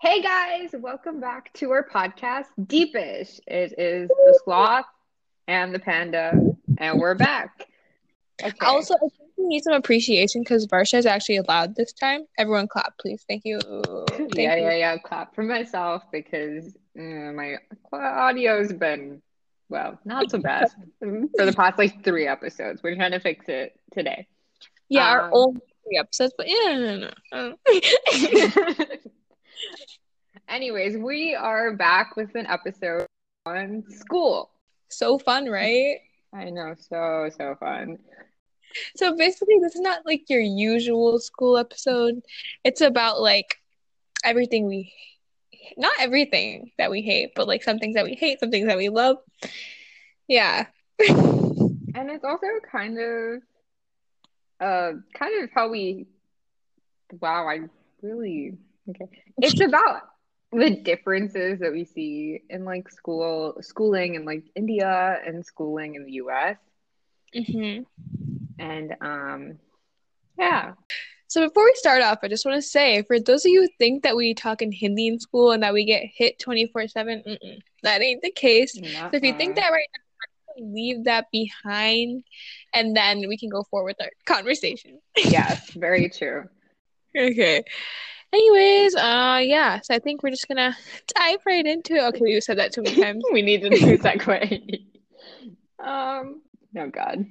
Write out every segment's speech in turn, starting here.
Hey guys, welcome back to our podcast, Deepish. It is the sloth and the panda, and we're back. Okay. Also, I think we need some appreciation because Varsha is actually allowed this time. Everyone, clap, please. Thank you. Thank yeah, you. yeah, yeah. Clap for myself because mm, my audio's been well, not so bad for the past like three episodes. We're trying to fix it today. Yeah, um, our old three episodes, but yeah. No, no. Anyways, we are back with an episode on school. So fun, right? I know, so so fun. So basically, this is not like your usual school episode. It's about like everything we not everything that we hate, but like some things that we hate, some things that we love. Yeah. and it's also kind of uh kind of how we wow, I really okay. It's about the differences that we see in like school schooling in like India and schooling in the US. Mm-hmm. And um yeah. So before we start off, I just want to say for those of you who think that we talk in Hindi in school and that we get hit 24/7, that ain't the case. Uh-uh. So if you think that right now, leave that behind and then we can go forward with our conversation. yes, very true. okay. Anyways, uh, yeah. So I think we're just gonna dive right into it. Okay, you said that too many times. we need to do segue. um, oh god,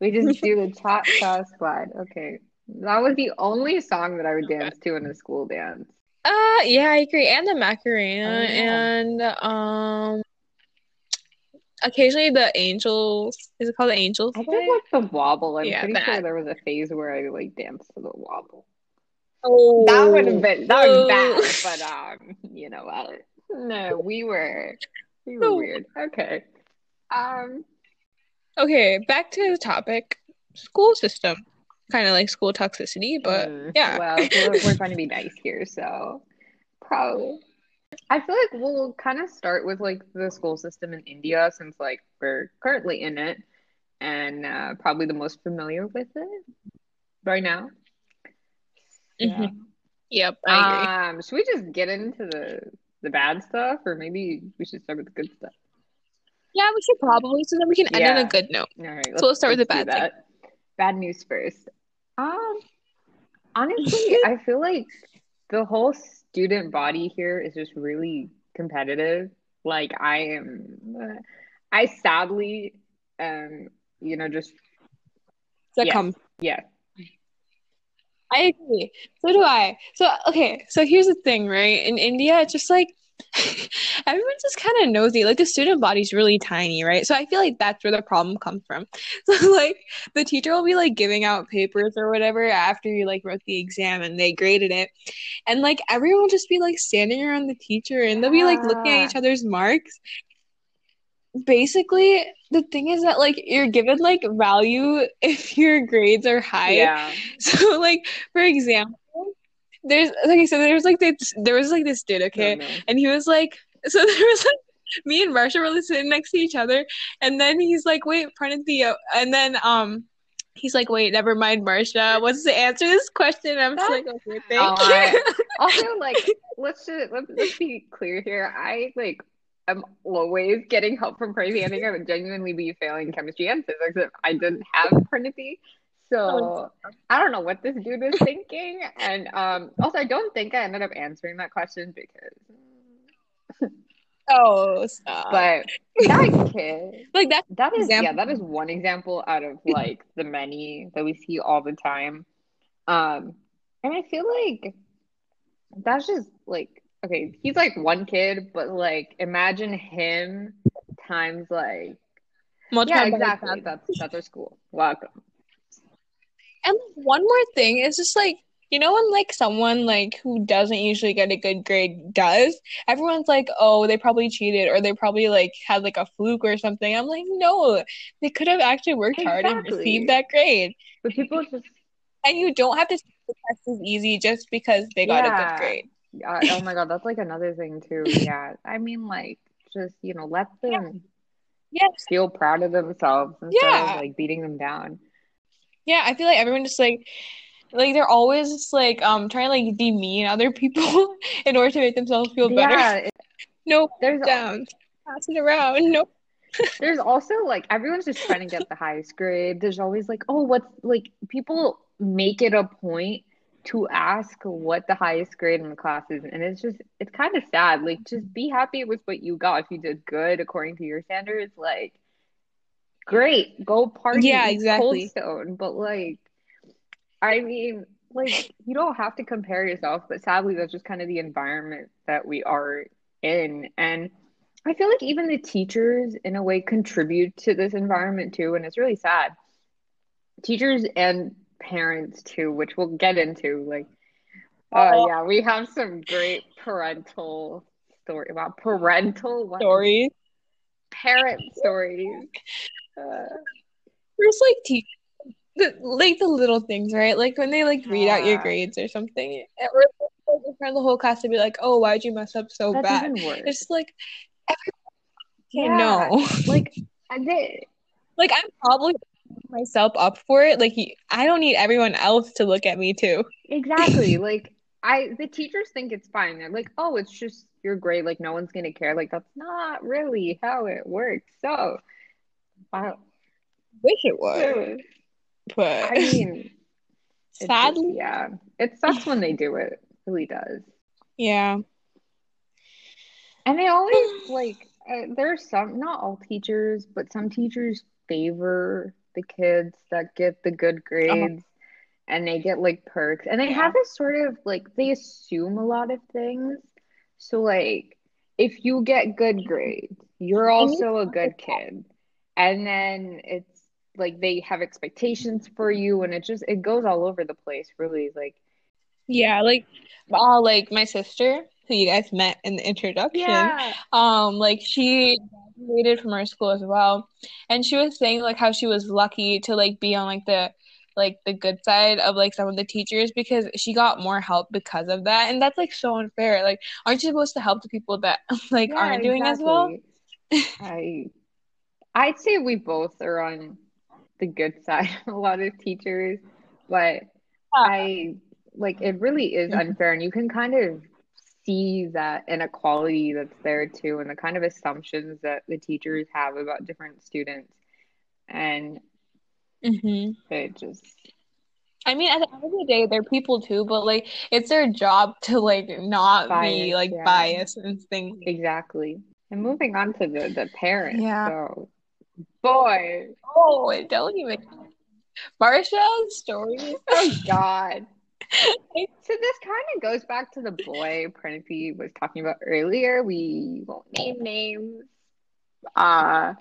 we just do the top sauce slide. Okay, that was the only song that I would dance to in a school dance. Uh, yeah, I agree, and the Macarena, oh, yeah. and um, occasionally the Angels. Is it called the Angels? I think like the wobble. I'm yeah, pretty that. sure there was a phase where I like danced to the wobble. Oh, that would have been that was bad, but um, you know what? No, we were we were oh. weird. Okay. Um. Okay, back to the topic: school system. Kind of like school toxicity, but mm, yeah. Well, we're, we're trying to be nice here, so probably. I feel like we'll kind of start with like the school system in India since like we're currently in it and uh, probably the most familiar with it right now. Mm-hmm. Yep, I agree. Um, should we just get into the the bad stuff, or maybe we should start with the good stuff? Yeah, we should probably, so then we can end yeah. on a good note. All right, so let's start with the bad thing. Bad news first. Um, honestly, I feel like the whole student body here is just really competitive. Like I am, I sadly, um, you know, just succumb. Yeah, yeah I agree. So do I. So okay, so here's the thing, right? In India, it's just like everyone's just kind of nosy. Like the student body's really tiny, right? So I feel like that's where the problem comes from. So like the teacher will be like giving out papers or whatever after you like wrote the exam and they graded it. And like everyone will just be like standing around the teacher and they'll be like looking at ah. each other's marks basically the thing is that like you're given like value if your grades are high. Yeah. So like for example, there's like I said, there's like this there was like this dude, okay? Oh, no. And he was like so there was like me and Marsha were sitting next to each other and then he's like, wait, the and then um he's like, wait, never mind, Marsha. What's the answer to this question? I'm just like, okay, thank oh, you. also, like, let's just let's, let's be clear here. I like I'm always getting help from Crazy. I think I would genuinely be failing chemistry and physics if I didn't have Praniti. So oh, I don't know what this dude was thinking. And um, also, I don't think I ended up answering that question because. oh, stop. But that kid, like that, that is example. yeah, that is one example out of like the many that we see all the time. Um, and I feel like that's just like okay, he's like one kid, but like imagine him times like yeah, exactly. That's that's our school. Welcome. And one more thing is just like you know when like someone like who doesn't usually get a good grade does, everyone's like, oh, they probably cheated or they probably like had like a fluke or something. I'm like, no, they could have actually worked exactly. hard and received that grade. But people just and you don't have to take the test is easy just because they got yeah. a good grade. Uh, oh my god, that's like another thing too. Yeah, I mean, like just you know, let them yeah. feel proud of themselves instead yeah. of like beating them down. Yeah, I feel like everyone just like like they're always just like um trying to like demean other people in order to make themselves feel better. Yeah, Nope, there's down. Pass it around. Nope. there's also like everyone's just trying to get the highest grade. There's always like, oh, what's like people make it a point to ask what the highest grade in the class is, and it's just it's kind of sad. Like, just be happy with what you got. If you did good according to your standards, like, great, go party, Yeah, Cold exactly. Stone. But like, I mean, like, you don't have to compare yourself, but sadly, that's just kind of the environment that we are in, and. I feel like even the teachers, in a way, contribute to this environment too, and it's really sad. Teachers and parents too, which we'll get into. Like, oh Oh, yeah, we have some great parental story about parental what stories. parent stories. Uh, First, like teach the like the little things, right? Like when they like read out your grades or something, or like, in front of the whole class to be like, "Oh, why'd you mess up so that's bad?" It's like everyone Yeah, know. like I did. Like I'm probably myself up for it. Like i don't need everyone else to look at me too. Exactly. Like I the teachers think it's fine. They're like, "Oh, it's just your grade, like no one's gonna care." Like that's not really how it works. So, wow. Wish it was, but I mean, it just sadly, yeah. It sucks when they do it. It really does. yeah. And they always like uh, there's some not all teachers, but some teachers favor the kids that get the good Uh, grades and they get like perks. And they yeah. have this sort of like they assume a lot of things. So like if you get good grades, you're also a good kid. And then it's like they have expectations for you and it just it goes all over the place, really. Like, Yeah, like uh like my sister, who you guys met in the introduction, yeah, um, like she graduated from our school as well. And she was saying like how she was lucky to like be on like the like the good side of like some of the teachers because she got more help because of that. And that's like so unfair. Like, aren't you supposed to help the people that like yeah, aren't doing as well? I I'd say we both are on the good side of a lot of teachers, but I like it really is mm-hmm. unfair, and you can kind of see that inequality that's there too, and the kind of assumptions that the teachers have about different students, and hmm it just I mean, at the end of the day, they're people too, but like it's their job to like not be like yeah, biased and things. exactly. And moving on to the the parents, Yeah. so boy, Oh, don't even. Marsha's story. oh God. So this kind of goes back to the boy Pranathi was talking about earlier. We won't name names. Uh,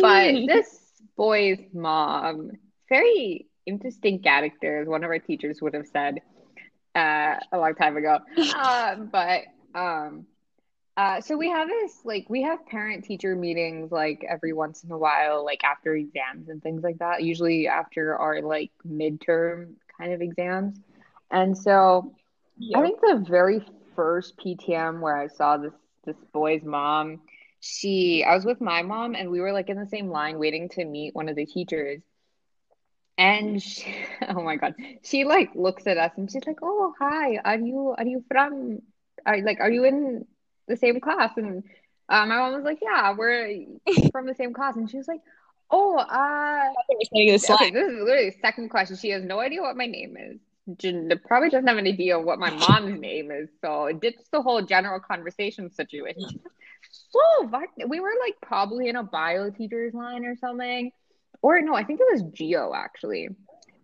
but this boy's mom, very interesting character, as one of our teachers would have said uh, a long time ago. Um, but um, uh, so we have this like we have parent teacher meetings like every once in a while, like after exams and things like that. Usually after our like midterm kind of exams. And so I think the very first PTM where I saw this this boy's mom, she I was with my mom and we were like in the same line waiting to meet one of the teachers. And she, oh my God, she like looks at us and she's like, "Oh, hi. Are you are you from are like are you in the same class?" And uh, my mom was like, "Yeah, we're from the same class." And she was like, "Oh, uh, Okay, this is literally the second question. She has no idea what my name is. Probably doesn't have an idea what my mom's name is. So ditch the whole general conversation situation. So what? We were like probably in a bio teacher's line or something. Or no, I think it was Geo actually.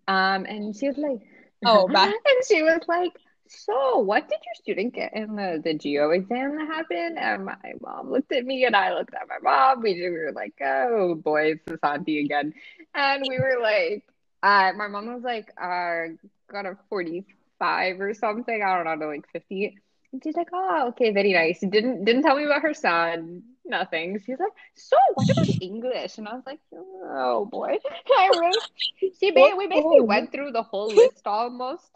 Um, and she was like, Oh, back. and she was like, so what did your student get in the, the Geo exam that happened? And my mom looked at me and I looked at my mom. We, we were like, oh boy, it's this auntie again. And we were like, uh, my mom was like, uh, got a 45 or something. I don't know, like 50. And she's like, oh, okay, very nice. Didn't didn't tell me about her son. Nothing. She's like, so what about English? And I was like, oh boy. I really, she ba- we basically Oh, went through the whole list almost.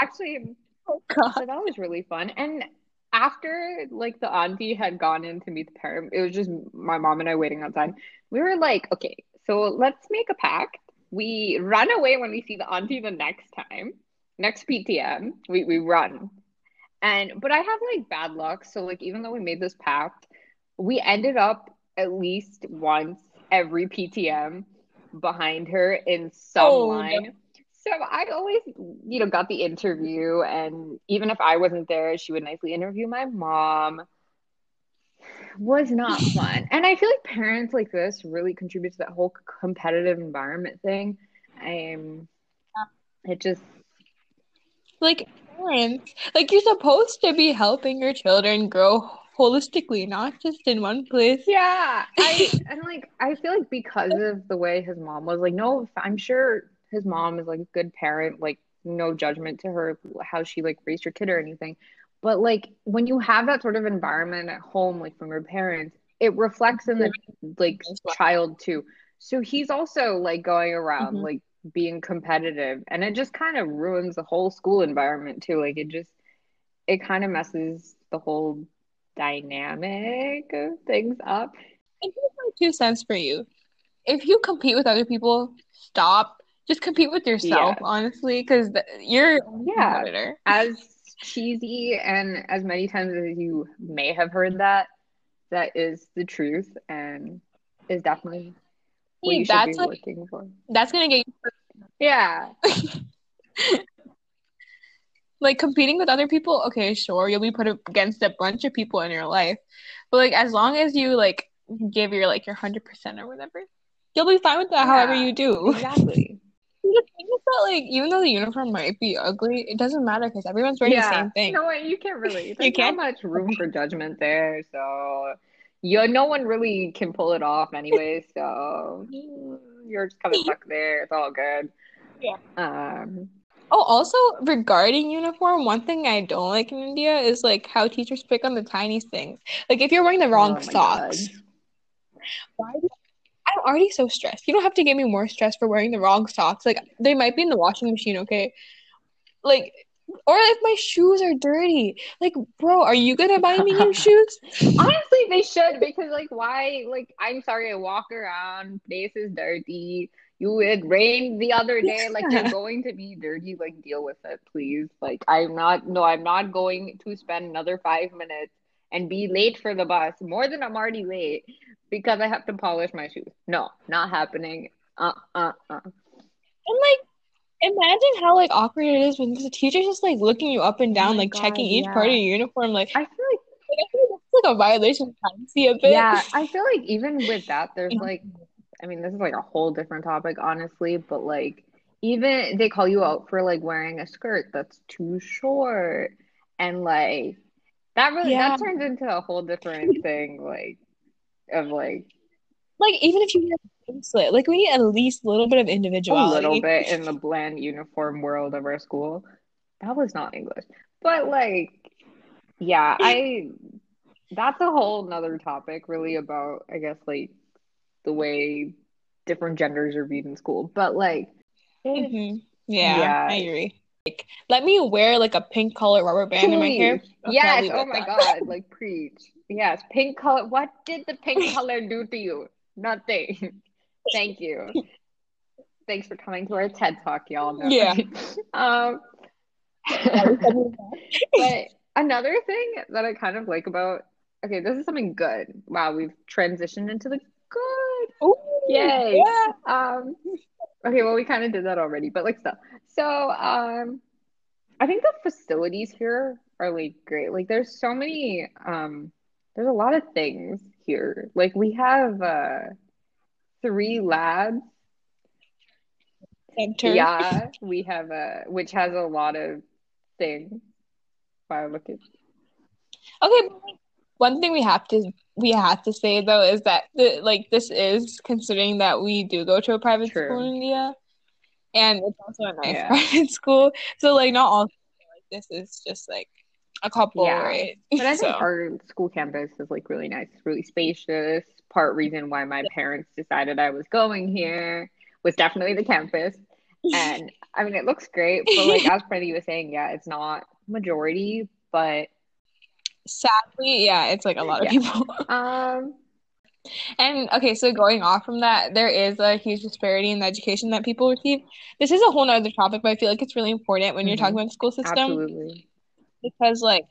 Actually, oh God. so that was really fun. And after like the auntie had gone in to meet the parent, it was just my mom and I waiting outside. We were like, okay, so let's make a pact we run away when we see the auntie the next time, next PTM. We we run, and but I have like bad luck. So like even though we made this pact, we ended up at least once every PTM behind her in some Oh, line. no. So I always, you know, got the interview, and even if I wasn't there, she would nicely interview my mom. Was not fun, and I feel like parents like this really contribute to that whole competitive environment thing. Um, it just Like parents, like you're supposed to be helping your children grow holistically, not just in one place. Yeah, I and like I feel like because of the way his mom was, like, no, I'm sure his mom is like a good parent, like no judgment to her how she like raised her kid or anything. But like when you have that sort of environment at home, like from your parents, it reflects in the like child too. So he's also like going around Mhm. like being competitive and it just kind of ruins the whole school environment too. Like it just it kind of messes the whole dynamic of things up. And here's my two cents for you. If you compete with other people, stop. Just compete with yourself, Yeah. honestly, because you're Yeah. competitor. As cheesy and as many times as you may have heard that, that is the truth and is definitely what you should That's be like working for. that's gonna get you Yeah. like competing with other people. Okay, sure, you'll be put against a bunch of people in your life, but like as long as you like give your like your hundred percent or whatever, you'll be fine with that. However you do. Exactly. The thing is that like even though the uniform might be ugly, it doesn't matter because everyone's wearing the same thing. No, you can't really. You There's not can't? much room for judgment there, so you know, no one really can pull it off anyway, so mm, you're just kind of stuck there. It's all good. Yeah. Um, Oh, also regarding uniform, one thing I don't like in India is like how teachers pick on the tiniest things. Like if you're wearing the wrong oh socks, God. why do- I'm already so stressed. You don't have to give me more stress for wearing the wrong socks. Like they might be in the washing machine, okay? Like or if my shoes are dirty. Like, bro, are you gonna buy me new shoes? Honestly, they should because like why like I'm sorry, I walk around, place is dirty. You it rained the other day, like you're going to be dirty, like deal with it, please. Like I'm not no, I'm not going to spend another five minutes and be late for the bus more than I'm already late because I have to polish my shoes. No, not happening. Uh uh uh. And like imagine how like awkward it is when the teacher's just like looking you up and Oh down, my like checking God, each part of your uniform. Like, I feel like I feel like that's like a violation of privacy a bit. Yeah, I feel like even with that, there's like, I mean, this is like a whole different topic, honestly, but like, even they call you out for like wearing a skirt that's too short, and like that really Yeah. that turns into a whole different thing, like of like Like even if you a bracelet, like we need at least a little bit of individuality. a little bit in the bland uniform world of our school. That was not English, but like, yeah, I. That's a whole nother topic, really, about I guess like the way different genders are viewed in school. But like, Mhm. Yeah, Yeah. I agree. Like, let me wear like a pink color rubber band in my hair. please, yes. Oh my that. God, like preach. Yes, pink color. What did the pink color do to you? Nothing. Thank you. Thanks for coming to our TED Talk, y'all. No. Yeah. um. But another thing that I kind of like about, okay, this is something good. Wow, we've transitioned into the good. Ooh, Yay. yeah. Um, okay, well, we kind of did that already, but like still. So, um, I think the facilities here are like great. Like, there's so many, um, there's a lot of things here. Like, we have uh three labs. Center. Yeah, we have a which has a lot of things. Wow, look at Okay, one thing we have to we have to say though is that the, like this is considering that we do go to a private True. school in India, and it's also a nice Yeah. private school. So like not all like this is just like a couple, Yeah. right? But I think So our school campus is like really nice. It's really spacious. Part reason why my parents decided I was going here was definitely the campus. And I mean, it looks great, but like as Freddie was saying, yeah, it's not majority, but sadly, yeah, it's like a lot of Yeah. people. um, And okay, so going off from that, there is a huge disparity in the education that people receive. This is a whole nother topic, but I feel like it's really important when you're Mhm. talking about the school system Absolutely. because like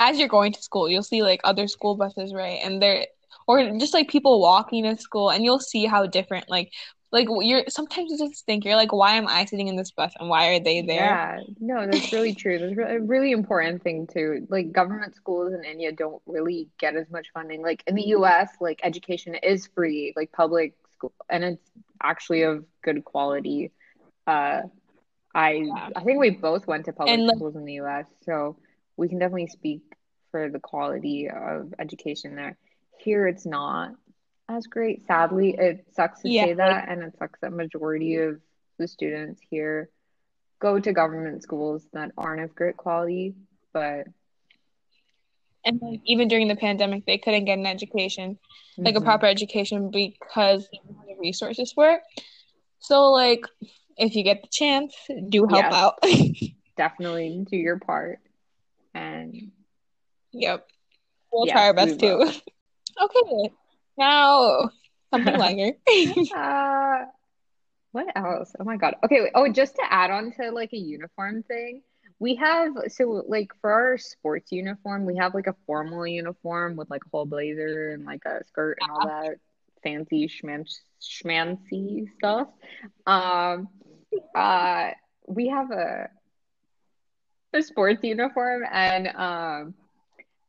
as you're going to school, you'll see like other school buses, right? And they're or just like people walking to school and you'll see how different like like you're sometimes you just think you're like why am I sitting in this bus and why are they there? Yeah, no, that's really true. That's a really important thing too. Like government schools in India don't really get as much funding. Like in the US, like education is free, like public school, and it's actually of good quality. Uh, I Yeah. I think we both went to public And, schools in the US, so we can definitely speak for the quality of education there. Here, it's not as great. Sadly, it sucks to Yeah. say that, and it sucks that majority of the students here go to government schools that aren't of great quality. But And like even during the pandemic they couldn't get an education. like a Mhm. proper education because they don't have the resources were. So like if you get the chance, do help Yes. out. definitely do your part. And yep. We'll try our best too. okay. Now something lighter. uh, what else? Oh my God. Okay. wait. Oh, just to add on to like a uniform thing, we have so like for our sports uniform, we have like a formal uniform with like a whole blazer and like a skirt and all that fancy schmancy schmancy stuff. Um, uh, we have a a sports uniform and um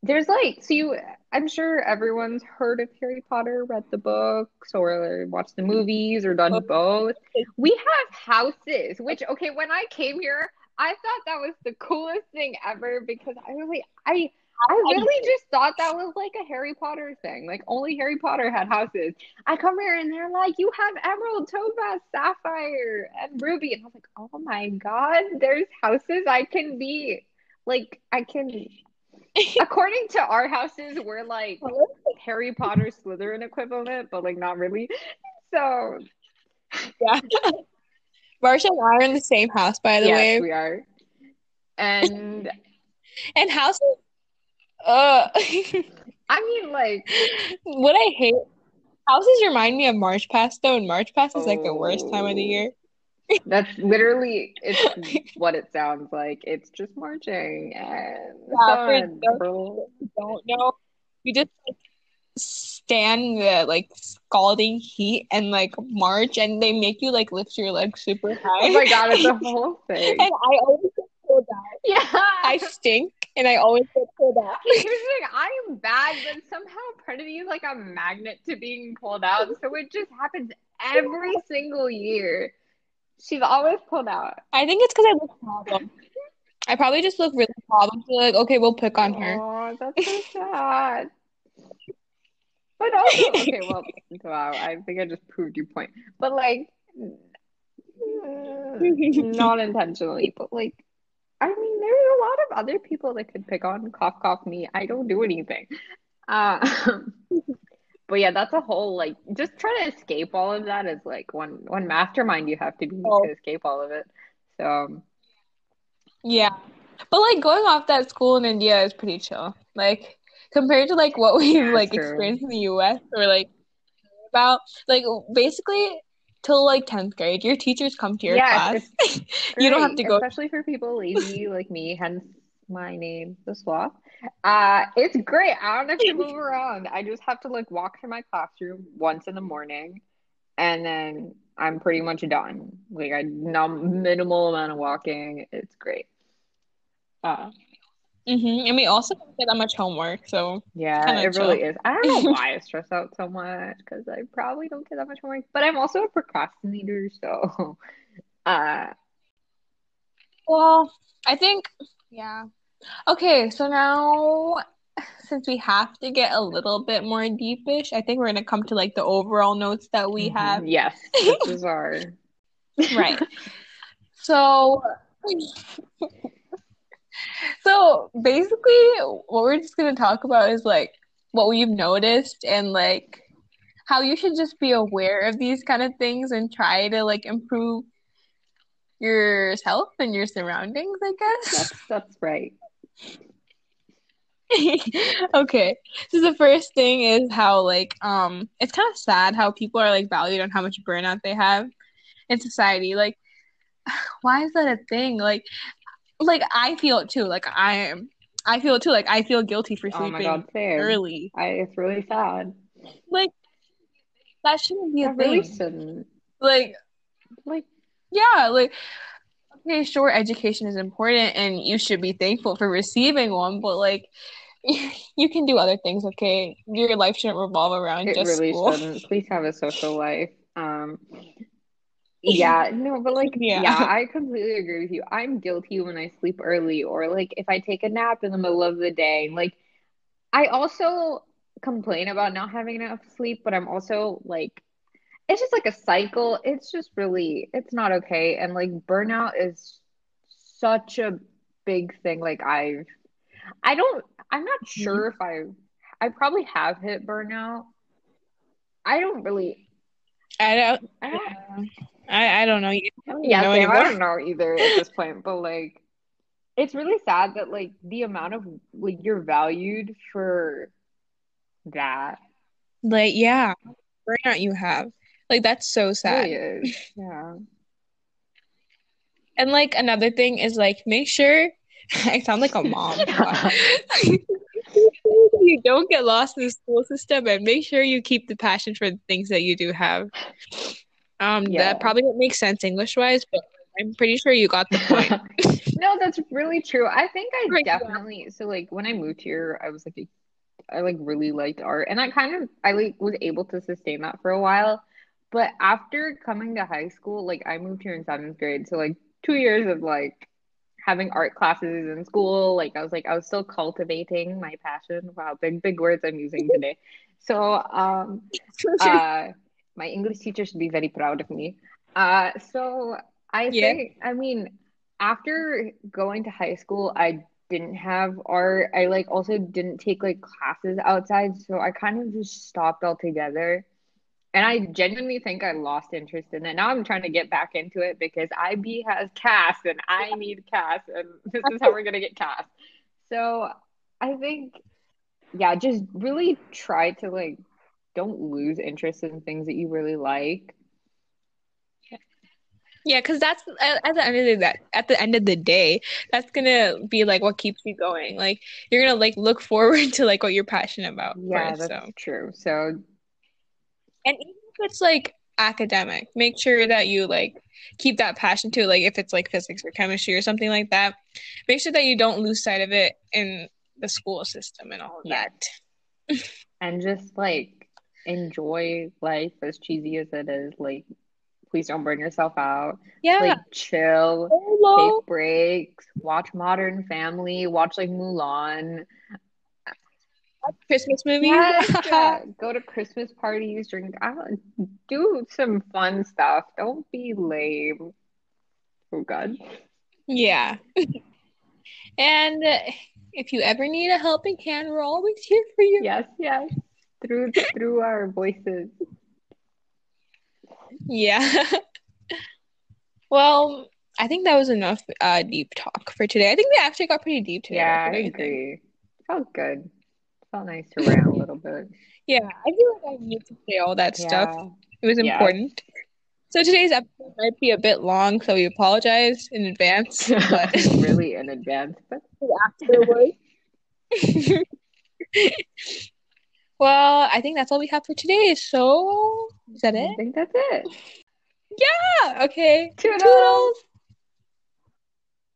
there's like so you I'm sure everyone's heard of Harry Potter, read the books or watched the movies or done both. We have houses, which okay, when I came here, I thought that was the coolest thing ever because I like I I really just thought that was like a Harry Potter thing. Like only Harry Potter had houses. I come here and they're like, you have emerald, topaz, sapphire, and ruby. And I was like, oh my God, there's houses I can be. Like I can according to our houses, we're like Harry Potter Slytherin equivalent, but like not really. So yeah. Marsha and I are in the same house by the yes, way. we are. And And houses uh I mean like what I hate houses remind me of March Past though, and March Past is like the worst time of the Oh. year. That's literally it's what it sounds like. It's just marching and Yeah, those don't know, we just like stand the like scalding heat and like march, and they make you like lift your legs super oh high. Oh my god, it's a whole thing. and I always get pulled out. Yeah. I stink, and I always get pulled out. Here's the thing, I am bad, but somehow part Trinity is like a magnet to being pulled out. So it just happens every single year. She's always pulled out. I think it's because I look problem. I probably just look really problem. So like, okay, we'll pick on her. Oh, that's so sad. But also, okay, well, wow, I think I just proved your point. But like, mm, not intentionally, but like, I mean, there's a lot of other people that could pick on cough, cough me. I don't do anything. Um, but yeah, that's a whole like, just try to escape all of that is like one one mastermind you have to be Oh. to escape all of it. So um, Yeah. But like going off that school in India is pretty chill. Like compared to like what we've Yeah, like true. experienced in the US or like about like basically till like 10th grade your teachers come to your Yes, class. You don't have to go- especially for people lazy like me, hence my name, the swap. Uh, it's great. I don't have to move around. I just have to like walk to my classroom once in the morning, and then I'm pretty much done. Like I minimal amount of walking. It's great. Uh, hmm And we also don't get that much homework, so yeah, it really is. I don't know why I stress out so much because I probably don't get that much homework, but I'm also a procrastinator, so uh, well, I think yeah. Okay, so now since we have to get a little bit more deepish, I think we're gonna come to like the overall notes that we mhm. have. Yes, this is our Right. So, so basically, what we're just gonna talk about is like what we've noticed and like how you should just be aware of these kind of things and try to like improve yourself and your surroundings, I guess. That's that's right. okay. So the first thing is how like um it's kind of sad how people are like valued on how much burnout they have in society. Like why is that a thing? Like like I feel it too. Like I am I feel it too. Like I feel guilty for Oh my sleeping God, same. early. I it's really sad. Like that shouldn't be a That really thing. shouldn't. Like Like yeah, like okay, sure, education is important and you should be thankful for receiving one, but like you can do other things, okay? Your life shouldn't revolve around it just really school. shouldn't. Please have a social life. Um yeah, no, but like Yeah. yeah, I completely agree with you. I'm guilty when I sleep early or like if I take a nap in the middle of the day. Like I also complain about not having enough sleep, but I'm also like it's just like a cycle. It's just really it's not okay. And like burnout is such a big thing. Like I've I don't I'm not mm-hmm. sure if I I probably have hit burnout. I don't really I don't I don't I, I don't know. Don't yeah, know same. I don't know either at this point, but like it's really sad that like the amount of like you're valued for that Like, yeah, burnout you have. Like that's so sad. really. Yeah. And like another thing is like make sure I sound like a mom. You don't get lost in the school system and make sure you keep the passion for the things that you do have. Um, Yeah. that probably won't make sense English wise, but I'm pretty sure you got the point. No, that's really true. I think I Right, yeah. definitely so like when I moved here, I was like a, I like really liked art and I kind of I like was able to sustain that for a while. But after coming to high school, like I moved here in seventh grade, so like two years of like having art classes in school, like I was like I was still cultivating my passion. Wow, big big words I'm using today. So um uh my English teacher should be very proud of me. Uh so I Yeah. think I mean after going to high school, I didn't have art. I like also didn't take like classes outside, so I kind of just stopped altogether. And I genuinely think I lost interest in it. Now I'm trying to get back into it because IB has CAS and I need CAS, and this is how we're gonna get CAS. So I think, yeah, just really try to like don't lose interest in things that you really like. Yeah, because that's at, at the end of the that at the end of the day, that's gonna be like what keeps you going. Like you're gonna like look forward to like what you're passionate about Yeah, first. that's So true. So and even if it's like academic, make sure that you like keep that passion too. Like if it's like physics or chemistry or something like that, make sure that you don't lose sight of it in the school system and all of Yeah. that. and just like enjoy life as cheesy as it is. Like, please don't burn yourself out. Yeah. Like, chill, Hello. take breaks, watch Modern Family, watch like Mulan. Christmas movies. Yes. Go to Christmas parties, drink, don't, do some fun stuff. Don't be lame. Oh God. Yeah. and if you ever need a helping hand, we're always here for you. Yes, yes. Through through our voices. Yeah. well, I think that was enough uh, deep talk for today. I think we actually got pretty deep today. Yeah, I agree. Felt good. Felt nice to rant a little bit. Yeah, I feel like I need to say all that stuff. It was Yeah. important. So today's episode might be a bit long, so we apologize in advance. But really in advance, but afterwards. well, I think that's all we have for today. So, is that it? I think that's it. Yeah. Okay. Toodles. Toodles.